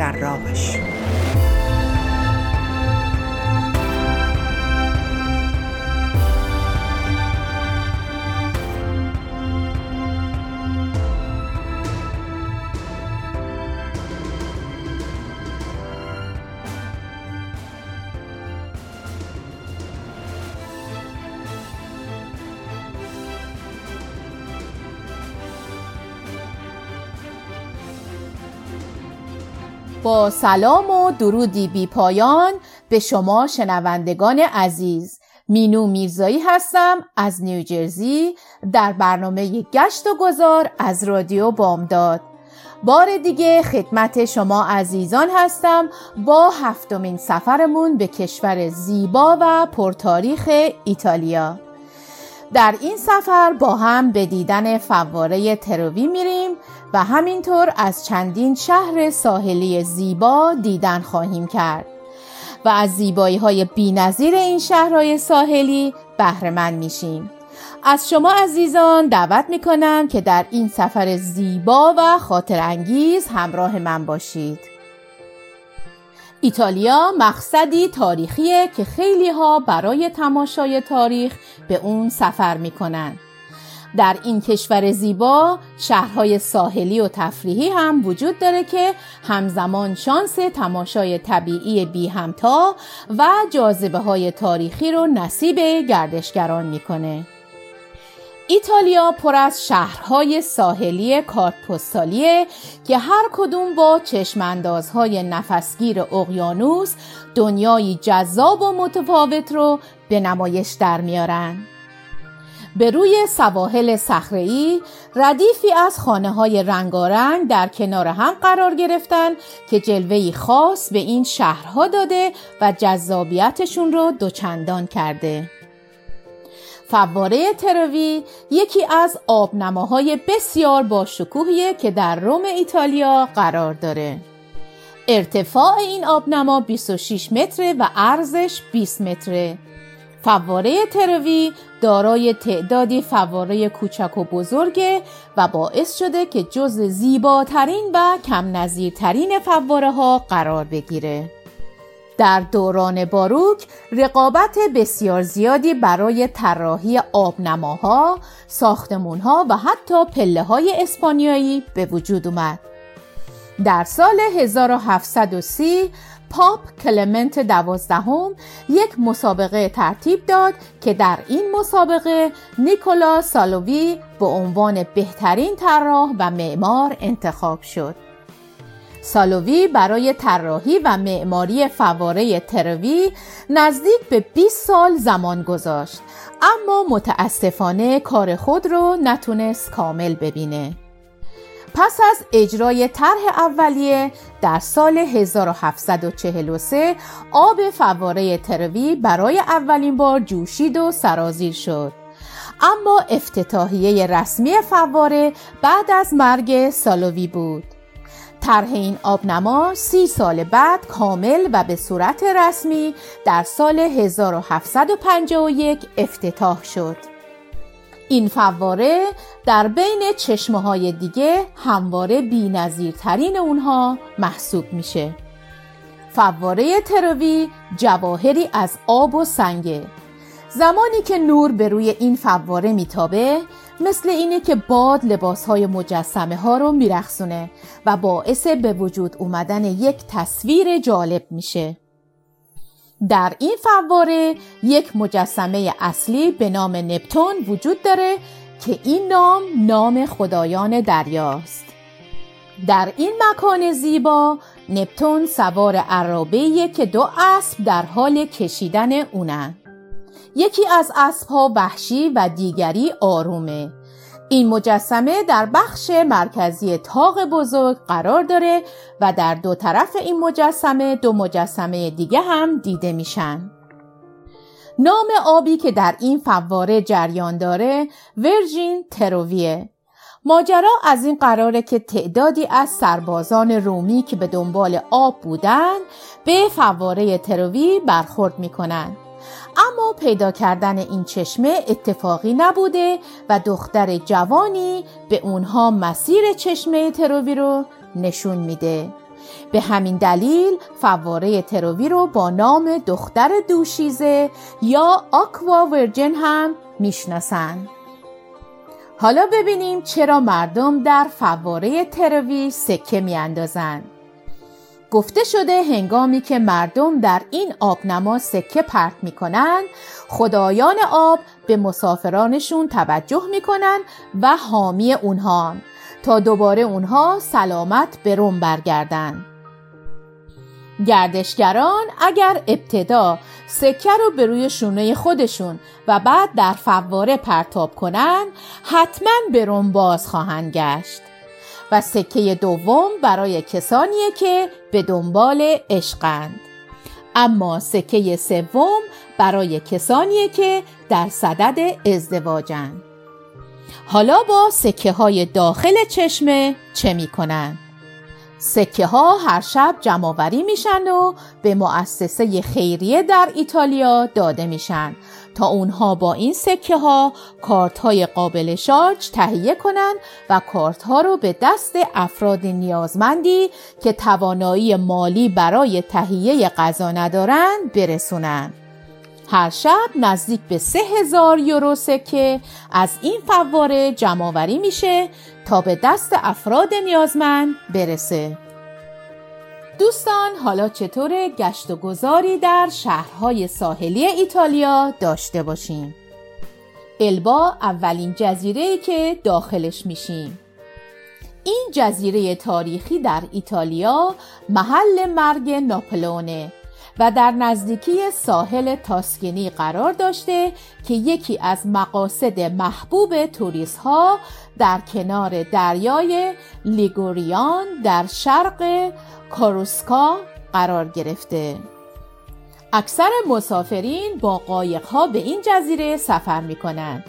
در راهش با سلام و درودی بی پایان به شما شنوندگان عزیز. مینو میرزایی هستم از نیوجرزی در برنامه گشت و گذار از رادیو بامداد. بار دیگه خدمت شما عزیزان هستم با هفتمین سفرمون به کشور زیبا و پرتاریخ ایتالیا. در این سفر با هم به دیدن فواره تروی میریم و همینطور از چندین شهر ساحلی زیبا دیدن خواهیم کرد. و از زیبایی های بی این شهرهای ساحلی بهرهمند میشیم. از شما عزیزان دعوت می‌کنم که در این سفر زیبا و خاطر انگیز همراه من باشید. ایتالیا مقصدی تاریخیه که خیلی ها برای تماشای تاریخ به اون سفر می‌کنن. در این کشور زیبا شهرهای ساحلی و تفریحی هم وجود داره که همزمان شانس تماشای طبیعی بی همتا و جاذبه های تاریخی رو نصیب گردشگران می‌کنه ایتالیا پر از شهرهای ساحلی کارت پستالیه که هر کدوم با چشماندازهای نفسگیر اقیانوس دنیایی جذاب و متفاوت رو به نمایش در میارن. به روی سواحل صخره‌ای ردیفی از خانه های رنگارنگ در کنار هم قرار گرفتن که جلوهی خاص به این شهرها داده و جذابیتشون رو دوچندان کرده. فواره تروی یکی از آبنماهای بسیار با شکوهیه که در روم ایتالیا قرار داره. ارتفاع این آبنما 26 متره و عرضش 20 متره. فواره تروی دارای تعدادی فواره کوچک و بزرگه و باعث شده که جز زیباترین و کم نظیرترین فواره ها قرار بگیره. در دوران باروک رقابت بسیار زیادی برای طراحی آبنماها، ساختمونها و حتی پله های اسپانیایی به وجود اومد. در سال 1730 پاپ کلمنت دوازدهم یک مسابقه ترتیب داد که در این مسابقه نیکولا سالووی به عنوان بهترین طراح و معمار انتخاب شد. سالووی برای طراحی و معماری فواره تروی نزدیک به 20 سال زمان گذاشت اما متاسفانه کار خود رو نتونست کامل ببینه پس از اجرای طرح اولیه در سال 1743 آب فواره تروی برای اولین بار جوشید و سرازیر شد اما افتتاحیه رسمی فواره بعد از مرگ سالووی بود طرح این آبنما سی سال بعد کامل و به صورت رسمی در سال 1751 افتتاح شد. این فواره در بین چشمه های دیگه همواره بی نظیرترین اونها محسوب میشه. فواره تروی جواهری از آب و سنگه زمانی که نور به روی این فواره میتابه مثل اینه که باد لباسهای مجسمه ها رو میرخسونه و باعث به وجود اومدن یک تصویر جالب میشه در این فواره یک مجسمه اصلی به نام نپتون وجود داره که این نام نام خدایان دریاست. در این مکان زیبا نپتون سوار عرابه که دو اسب در حال کشیدن اونن. یکی از اسبها وحشی و دیگری آرومه. این مجسمه در بخش مرکزی تاق بزرگ قرار داره و در دو طرف این مجسمه دو مجسمه دیگه هم دیده میشن. نام آبی که در این فواره جریان داره ورژین تروویه ماجرا از این قراره که تعدادی از سربازان رومی که به دنبال آب بودن به فواره تروی برخورد می‌کنن اما پیدا کردن این چشمه اتفاقی نبوده و دختر جوانی به اونها مسیر چشمه تروی رو نشون میده به همین دلیل فواره تروی رو با نام دختر دوشیزه یا آکوا ورجن هم می‌شناسند. حالا ببینیم چرا مردم در فواره تروی سکه میاندازند. گفته شده هنگامی که مردم در این آبنما سکه پرت می‌کنن خدایان آب به مسافرانشون توجه می‌کنن و حامی اونها تا دوباره اونها سلامت به روم برگردن گردشگران اگر ابتدا سکه رو به روی شونه خودشون و بعد در فواره پرتاب کنن حتما به روم باز خواهند گشت. و سکه دوم برای کسانیه که به دنبال عشقند اما سکه سوم برای کسانیه که در صدد ازدواجند حالا با سکه های داخل چشمه چه می کنند؟ سکه ها هر شب جمعوری میشن و به مؤسسه خیریه در ایتالیا داده میشن تا اونها با این سکه ها کارت های قابل شارژ تهیه کنند و کارت ها رو به دست افراد نیازمندی که توانایی مالی برای تهیه غذا ندارند برسونند. هر شب نزدیک به سه هزار یورو سکه از این فواره جمعآوری میشه تا به دست افراد نیازمند برسه. دوستان حالا چطور گشت و گذاری در شهرهای ساحلی ایتالیا داشته باشیم؟ البا اولین جزیره که داخلش میشیم. این جزیره تاریخی در ایتالیا محل مرگ ناپلونه و در نزدیکی ساحل تاسکینی قرار داشته که یکی از مقاصد محبوب توریست ها در کنار دریای لیگوریان در شرق کاروسکا قرار گرفته. اکثر مسافرین با قایق ها به این جزیره سفر می کنند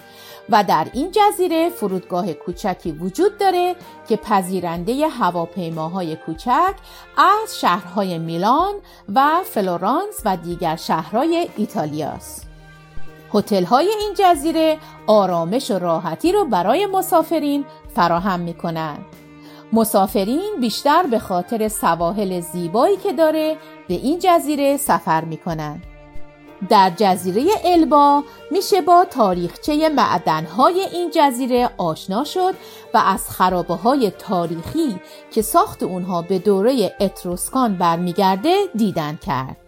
و در این جزیره فرودگاه کوچکی وجود داره که پذیرنده هواپیماهای کوچک از شهرهای میلان و فلورانس و دیگر شهرهای ایتالیاست. هتل های این جزیره آرامش و راحتی رو برای مسافرین فراهم می کنند. مسافرین بیشتر به خاطر سواحل زیبایی که داره به این جزیره سفر می کنند. در جزیره البا میشه با تاریخچه معدنهای این جزیره آشنا شد و از خرابه های تاریخی که ساخت اونها به دوره اتروسکان برمیگرده دیدن کرد.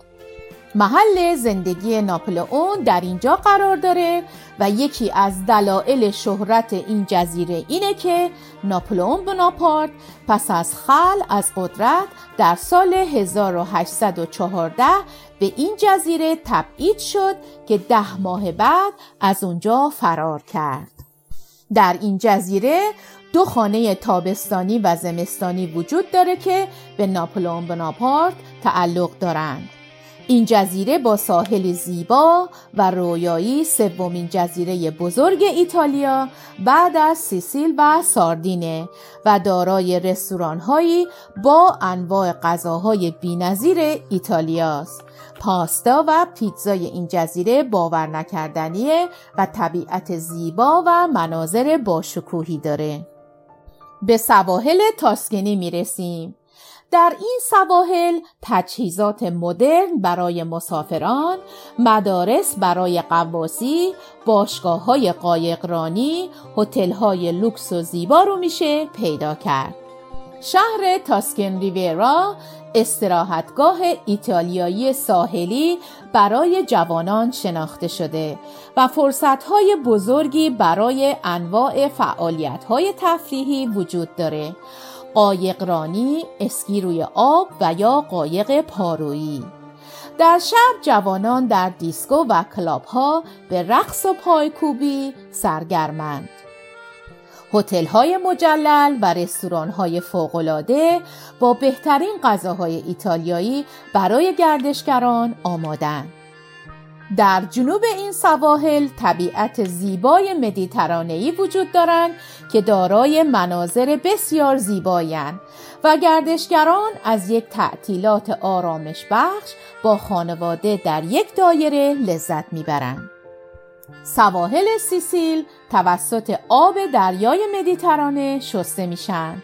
محل زندگی ناپلئون در اینجا قرار داره و یکی از دلایل شهرت این جزیره اینه که ناپلئون بناپارت پس از خل از قدرت در سال 1814 به این جزیره تبعید شد که ده ماه بعد از اونجا فرار کرد. در این جزیره دو خانه تابستانی و زمستانی وجود داره که به ناپلئون بناپارت تعلق دارند. این جزیره با ساحل زیبا و رویایی سومین جزیره بزرگ ایتالیا بعد از سیسیل و ساردینه و دارای رستوران هایی با انواع غذاهای بینظیر ایتالیاست. پاستا و پیتزای این جزیره باور نکردنیه و طبیعت زیبا و مناظر باشکوهی داره. به سواحل تاسکنی می رسیم. در این سواحل تجهیزات مدرن برای مسافران، مدارس برای قواسی، باشگاه های قایقرانی، هتل های لوکس و زیبا رو میشه پیدا کرد. شهر تاسکن ریویرا استراحتگاه ایتالیایی ساحلی برای جوانان شناخته شده و فرصتهای بزرگی برای انواع فعالیتهای تفریحی وجود داره قایقرانی، اسکی روی آب و یا قایق پارویی در شب جوانان در دیسکو و کلاب ها به رقص و پایکوبی سرگرمند هتل های مجلل و رستوران های با بهترین غذاهای ایتالیایی برای گردشگران آمادن. در جنوب این سواحل طبیعت زیبای مدیترانه‌ای وجود دارند که دارای مناظر بسیار زیبایند و گردشگران از یک تعطیلات آرامش بخش با خانواده در یک دایره لذت می‌برند. سواحل سیسیل توسط آب دریای مدیترانه شسته میشن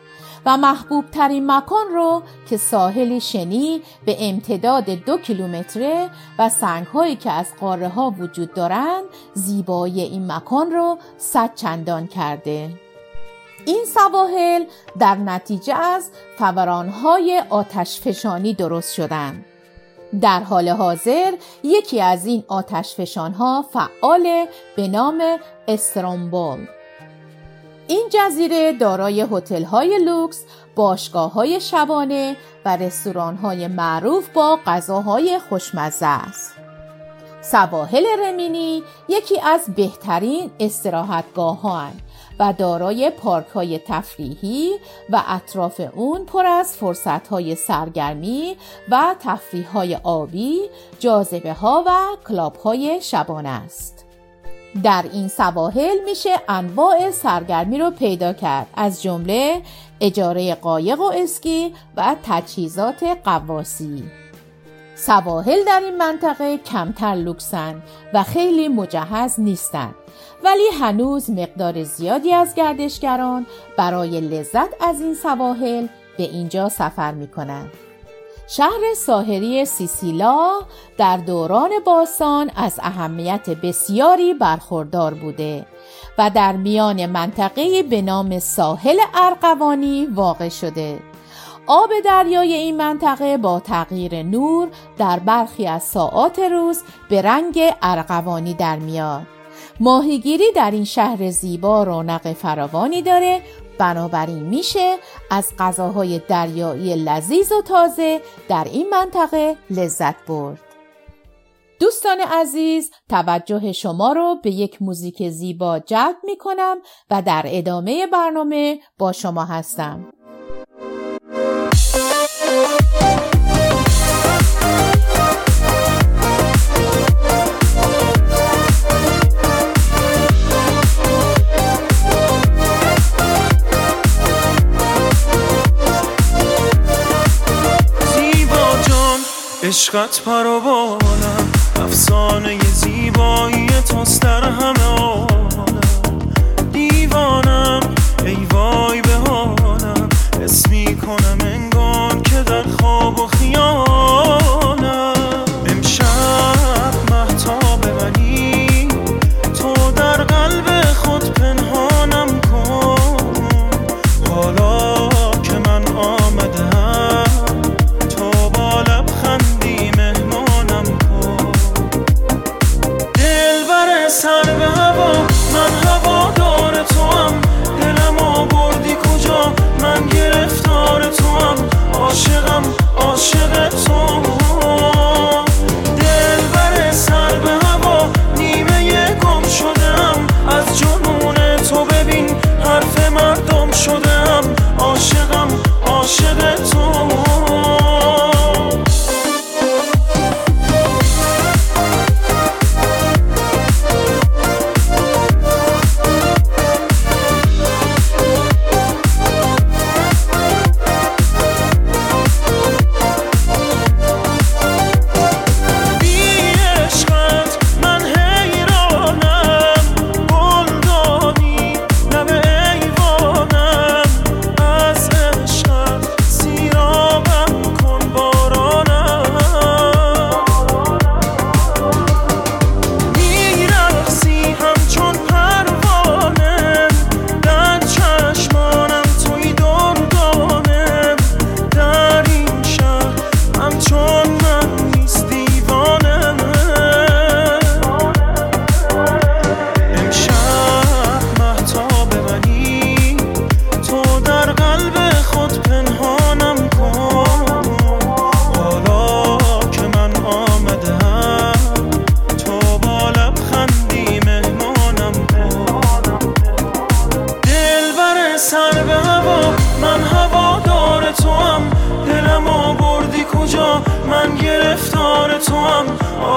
محبوب ترین مکان رو که ساحلی شنی به امتداد دو کیلومتره و سنگ هایی که از قاره ها وجود دارند زیبایی این مکان رو صد چندان کرده این سواحل در نتیجه از فورانهای آتش فشانی درست شدند. در حال حاضر یکی از این آتش ها فعال به نام استرامبول این جزیره دارای های لوکس، های شبانه و های معروف با غذاهای خوشمزه است. سواحل رمینی یکی از بهترین استراحتگاه ها و دارای پارک های تفریحی و اطراف اون پر از فرصت های سرگرمی و تفریح های آبی، جاذبه ها و کلاب های شبانه است. در این سواحل میشه انواع سرگرمی رو پیدا کرد. از جمله اجاره قایق و اسکی و تجهیزات قواسی. سواحل در این منطقه کمتر لوکسن و خیلی مجهز نیستند ولی هنوز مقدار زیادی از گردشگران برای لذت از این سواحل به اینجا سفر می کنند. شهر ساحلی سیسیلا در دوران باستان از اهمیت بسیاری برخوردار بوده و در میان منطقه به نام ساحل ارقوانی واقع شده. آب دریای این منطقه با تغییر نور در برخی از ساعات روز به رنگ ارقوانی در میاد. ماهیگیری در این شهر زیبا رونق فراوانی داره بنابراین میشه از غذاهای دریایی لذیذ و تازه در این منطقه لذت برد. دوستان عزیز توجه شما رو به یک موزیک زیبا جلب می کنم و در ادامه برنامه با شما هستم. عشقت پروانم افسانه زیبایی توست در همه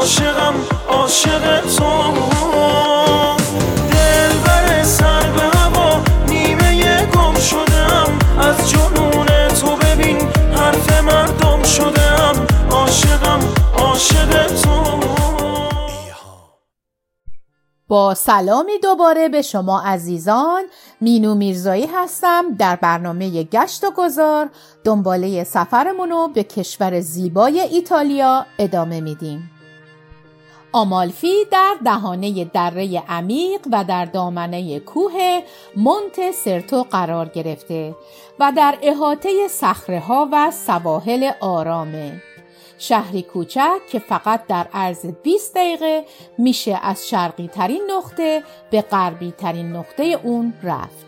عاشقم عاشق تو. با سلامی دوباره به شما عزیزان مینو میرزایی هستم. در برنامه گشت و گذار دنباله سفرمون رو به کشور زیبای ایتالیا ادامه میدیم. آمالفی در دهانه دره عمیق و در دامنه کوه مونت سرتو قرار گرفته و در احاطه صخره و سواحل آرامه شهری کوچک که فقط در عرض 20 دقیقه میشه از شرقی ترین نقطه به غربی ترین نقطه اون رفت.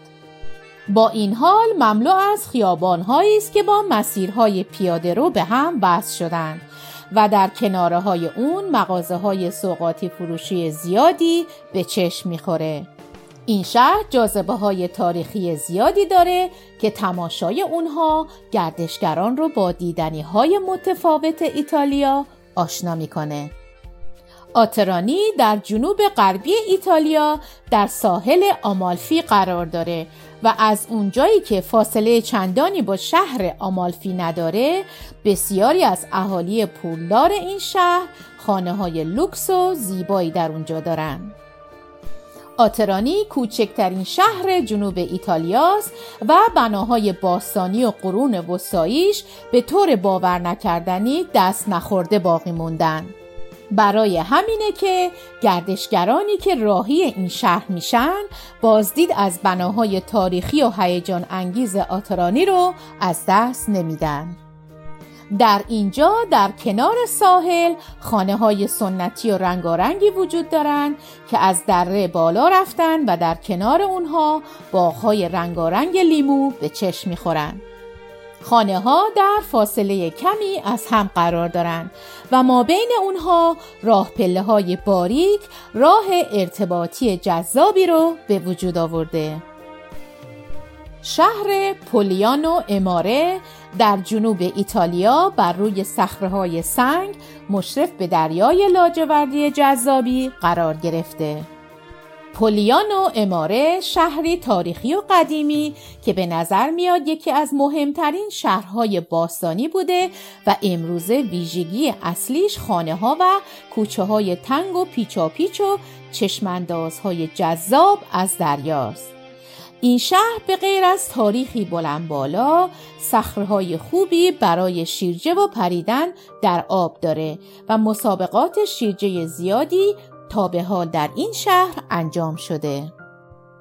با این حال مملو از خیابانهایی است که با مسیرهای پیاده رو به هم وصل شدند و در کناره های اون مغازه های سوقاتی فروشی زیادی به چشم می‌خوره. این شهر جاذبه های تاریخی زیادی داره که تماشای اونها گردشگران رو با دیدنی های متفاوت ایتالیا آشنا می‌کنه. آترانی در جنوب غربی ایتالیا در ساحل آمالفی قرار داره و از اونجایی که فاصله چندانی با شهر آمالفی نداره بسیاری از اهالی پولدار این شهر خانه های لوکس و زیبایی در اونجا دارند. آترانی کوچکترین شهر جنوب ایتالیاست و بناهای باستانی و قرون وساییش به طور باور نکردنی دست نخورده باقی موندن. برای همینه که گردشگرانی که راهی این شهر میشن بازدید از بناهای تاریخی و هیجان انگیز آترانی رو از دست نمیدن. در اینجا در کنار ساحل خانه های سنتی و رنگارنگی وجود دارند که از دره بالا رفتن و در کنار اونها باغهای رنگارنگ لیمو به چشم می‌خورند. خانه ها در فاصله کمی از هم قرار دارند و ما بین اونها راه پله های باریک راه ارتباطی جذابی رو به وجود آورده. شهر پولیانو اماره در جنوب ایتالیا بر روی های سنگ مشرف به دریای لاجوردی جذابی قرار گرفته. پولیانو اماره شهری تاریخی و قدیمی که به نظر میاد یکی از مهمترین شهرهای باستانی بوده و امروزه ویژگی اصلیش خانه ها و کوچه های تنگ و پیچاپیچ و چشماندازهای جذاب از دریاست. این شهر به غیر از تاریخی بلند بالا صخره‌های خوبی برای شیرجه و پریدن در آب داره و مسابقات شیرجه زیادی تا به حال در این شهر انجام شده.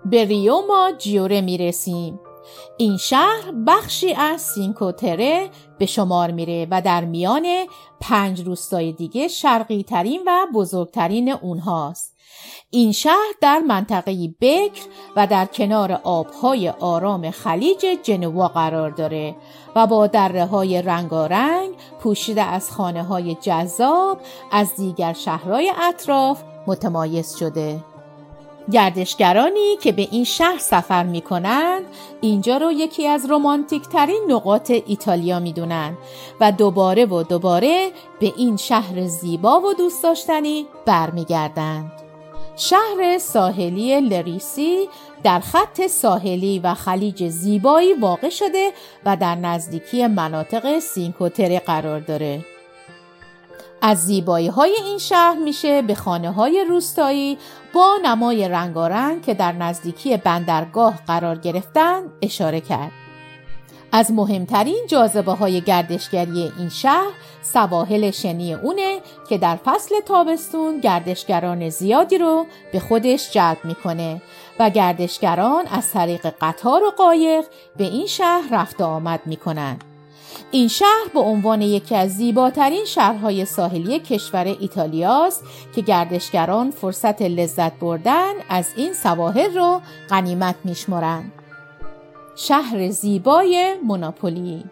به ریوما جیوره می رسیم. این شهر بخشی از سینکوتره به شمار میره و در میان پنج روستای دیگه شرقی ترین و بزرگترین اونهاست. این شهر در منطقه بکر و در کنار آبهای آرام خلیج جنوا قرار داره و با دره های رنگارنگ پوشیده از خانه های جذاب از دیگر شهرهای اطراف متمایز شده. گردشگرانی که به این شهر سفر می کنند اینجا رو یکی از رومانتیک ترین نقاط ایتالیا می دونن و دوباره و دوباره به این شهر زیبا و دوست داشتنی برمیگردند. شهر ساحلی لریسی در خط ساحلی و خلیج زیبایی واقع شده و در نزدیکی مناطق سینکوتره قرار داره. از زیبایی های این شهر میشه به خانه های روستایی با نمای رنگارنگ که در نزدیکی بندرگاه قرار گرفتن اشاره کرد. از مهمترین جاذبه های گردشگری این شهر سواحل شنی اونه که در فصل تابستون گردشگران زیادی رو به خودش جلب می‌کنه و گردشگران از طریق قطار و قایق به این شهر رفت آمد می‌کنن. این شهر به عنوان یکی از زیباترین شهرهای ساحلی کشور ایتالیاست که گردشگران فرصت لذت بردن از این سواحل رو غنیمت میشمرند. شهر زیبای موناپولی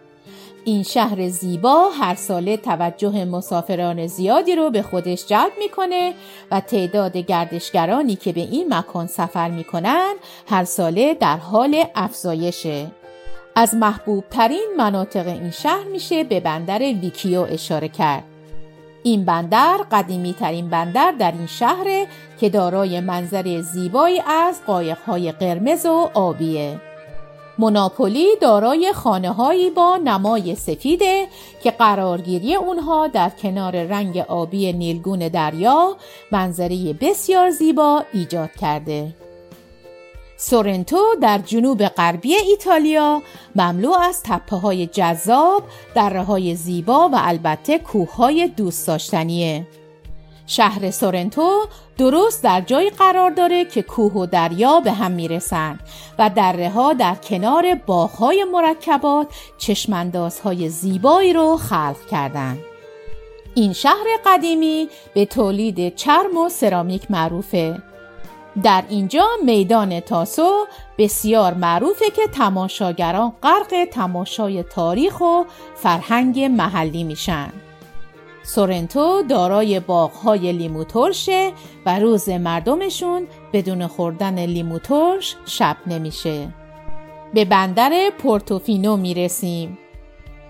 این شهر زیبا هر ساله توجه مسافران زیادی رو به خودش جلب می‌کنه و تعداد گردشگرانی که به این مکان سفر می‌کنن هر ساله در حال افزایشه. از محبوب ترین مناطق این شهر میشه به بندر ویکیو اشاره کرد. این بندر قدیمی ترین بندر در این شهر که دارای منظره زیبایی از قایقهای قرمز و آبیه موناپولی دارای خانه هایی با نمای سفیده که قرارگیری اونها در کنار رنگ آبی نیلگون دریا منظره بسیار زیبا ایجاد کرده. سورنتو در جنوب غربی ایتالیا مملو از تپه های جذاب، دره های زیبا و البته کوه های دوست داشتنیه. شهر سورنتو درست در جایی قرار داره که کوه و دریا به هم می‌رسند و دره ها در کنار باغهای مرکبات چشماندازهای زیبایی رو خلق کردند. این شهر قدیمی به تولید چرم و سرامیک معروفه. در اینجا میدان تاسو بسیار معروفه که تماشاگران غرق تماشای تاریخ و فرهنگ محلی میشن. سورنتو دارای باغهای لیمو ترشه و روز مردمشون بدون خوردن لیمو ترش شب نمیشه. به بندر پورتوفینو می‌رسیم.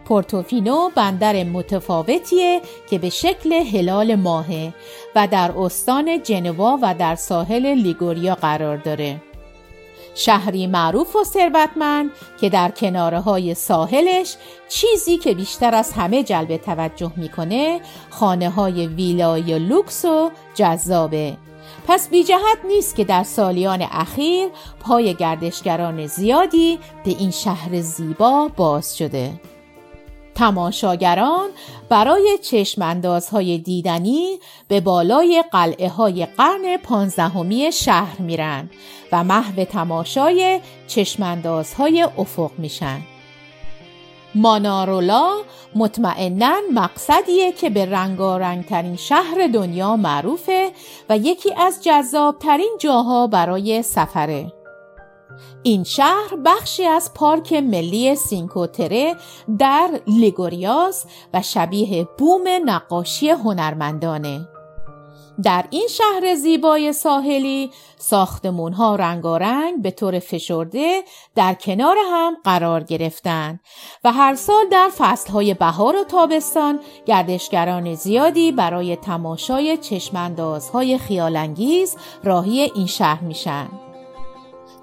پورتوفینو بندر متفاوتیه که به شکل هلال ماهه و در استان جنوا و در ساحل لیگوریا قرار داره. شهری معروف و ثروتمند که در کناره های ساحلش چیزی که بیشتر از همه جلب توجه می‌کنه خانه های ویلای لوکس و جذابه پس بی جهت نیست که در سالیان اخیر پای گردشگران زیادی به این شهر زیبا باز شده تماشاگران برای چشماندازهای دیدنی به بالای قلعه های قرن پانزدهمی شهر میرن و محو تماشای چشماندازهای افق میشن. مانارولا مطمئنا مقصدیه که به رنگارنگترین شهر دنیا معروفه و یکی از جذابترین جاها برای سفره. این شهر بخشی از پارک ملی سینکوتره در لیگوریاس و شبیه بوم نقاشی هنرمندانه. در این شهر زیبای ساحلی ساختمون ها رنگارنگ به طور فشرده در کنار هم قرار گرفتند و هر سال در فصل های بهار و تابستان گردشگران زیادی برای تماشای چشماندازهای خیالانگیز راهی این شهر میشن.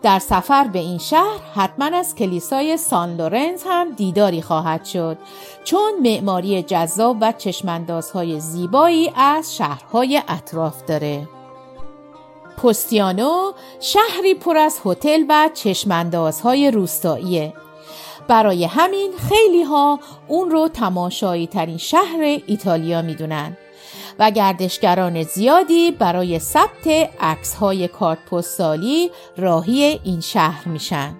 در سفر به این شهر حتما از کلیسای سان لورنس هم دیداری خواهد شد چون معماری جذاب و چشماندازهای زیبایی از شهرهای اطراف داره. پستیانو شهری پر از هتل و چشماندازهای روستاییه. برای همین خیلی ها اون رو تماشایی ترین شهر ایتالیا می‌دونن. و گردشگران زیادی برای ثبت عکس های کارت پستالی راهی این شهر میشن.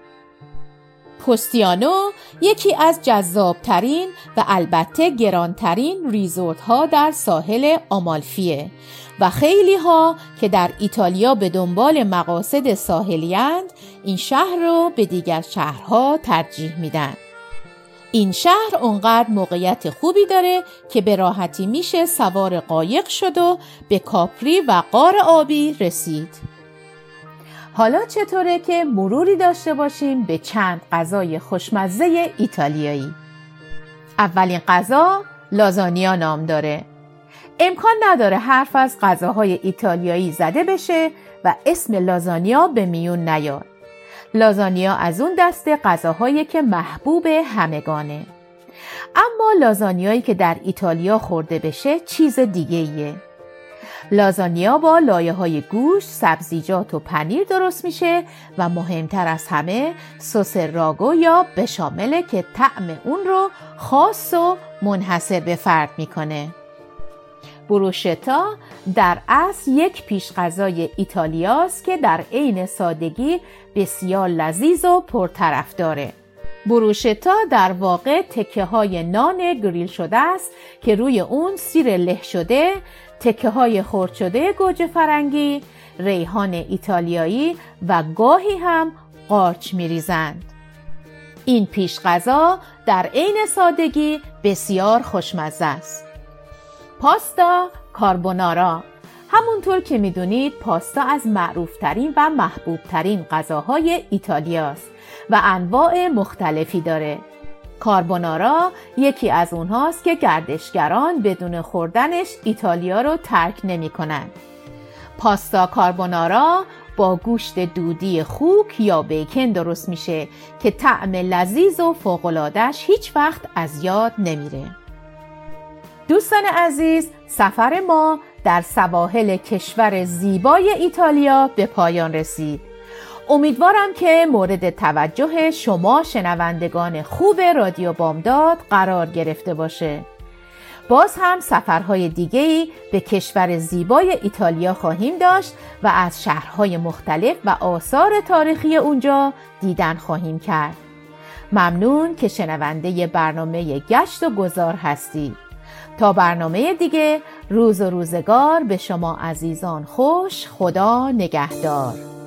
پستیانو یکی از جذابترین و البته گرانترین ریزورت ها در ساحل آمالفیه و خیلی ها که در ایتالیا به دنبال مقاصد ساحلیند این شهر رو به دیگر شهرها ترجیح میدن. این شهر اونقدر موقعیت خوبی داره که به راحتی میشه سوار قایق شد و به کاپری و قار آبی رسید. حالا چطوره که مروری داشته باشیم به چند غذای خوشمزه ایتالیایی؟ اولین غذا لازانیا نام داره. امکان نداره حرف از غذاهای ایتالیایی زده بشه و اسم لازانیا به میون نیاد. لازانیا از اون دسته غذاهایی که محبوب همگانه اما لازانیایی که در ایتالیا خورده بشه چیز دیگه ایه. لازانیا با لایه های گوشت، سبزیجات و پنیر درست میشه و مهمتر از همه سس راگو یا بشامله که طعم اون رو خاص و منحصر به فرد می‌کنه. بروشتا در اصل یک پیش غذای ایتالیاست که در عین سادگی بسیار لذیذ و پرطرف داره. بروشتا در واقع تکه های نان گریل شده است که روی اون سیر له شده، تکه های خرد شده گوجه فرنگی، ریحان ایتالیایی و گاهی هم قارچ میریزند. این پیش غذا در عین سادگی بسیار خوشمزه است. پاستا کاربونارا همونطور که می‌دونید پاستا از معروفترین و محبوبترین غذاهای ایتالیاست و انواع مختلفی داره کاربونارا یکی از اونهاست که گردشگران بدون خوردنش ایتالیا رو ترک نمی کنن. پاستا کاربونارا با گوشت دودی خوک یا بیکن درست میشه که طعم لذیذ و فوقلادش هیچ وقت از یاد نمیره. دوستان عزیز سفر ما در سواحل کشور زیبای ایتالیا به پایان رسید. امیدوارم که مورد توجه شما شنوندگان خوب رادیو بامداد قرار گرفته باشه. باز هم سفرهای دیگهی به کشور زیبای ایتالیا خواهیم داشت و از شهرهای مختلف و آثار تاریخی اونجا دیدن خواهیم کرد. ممنون که شنونده برنامه گشت و گذار هستید. تا برنامه دیگه روز و روزگار به شما عزیزان خوش خدا نگهدار.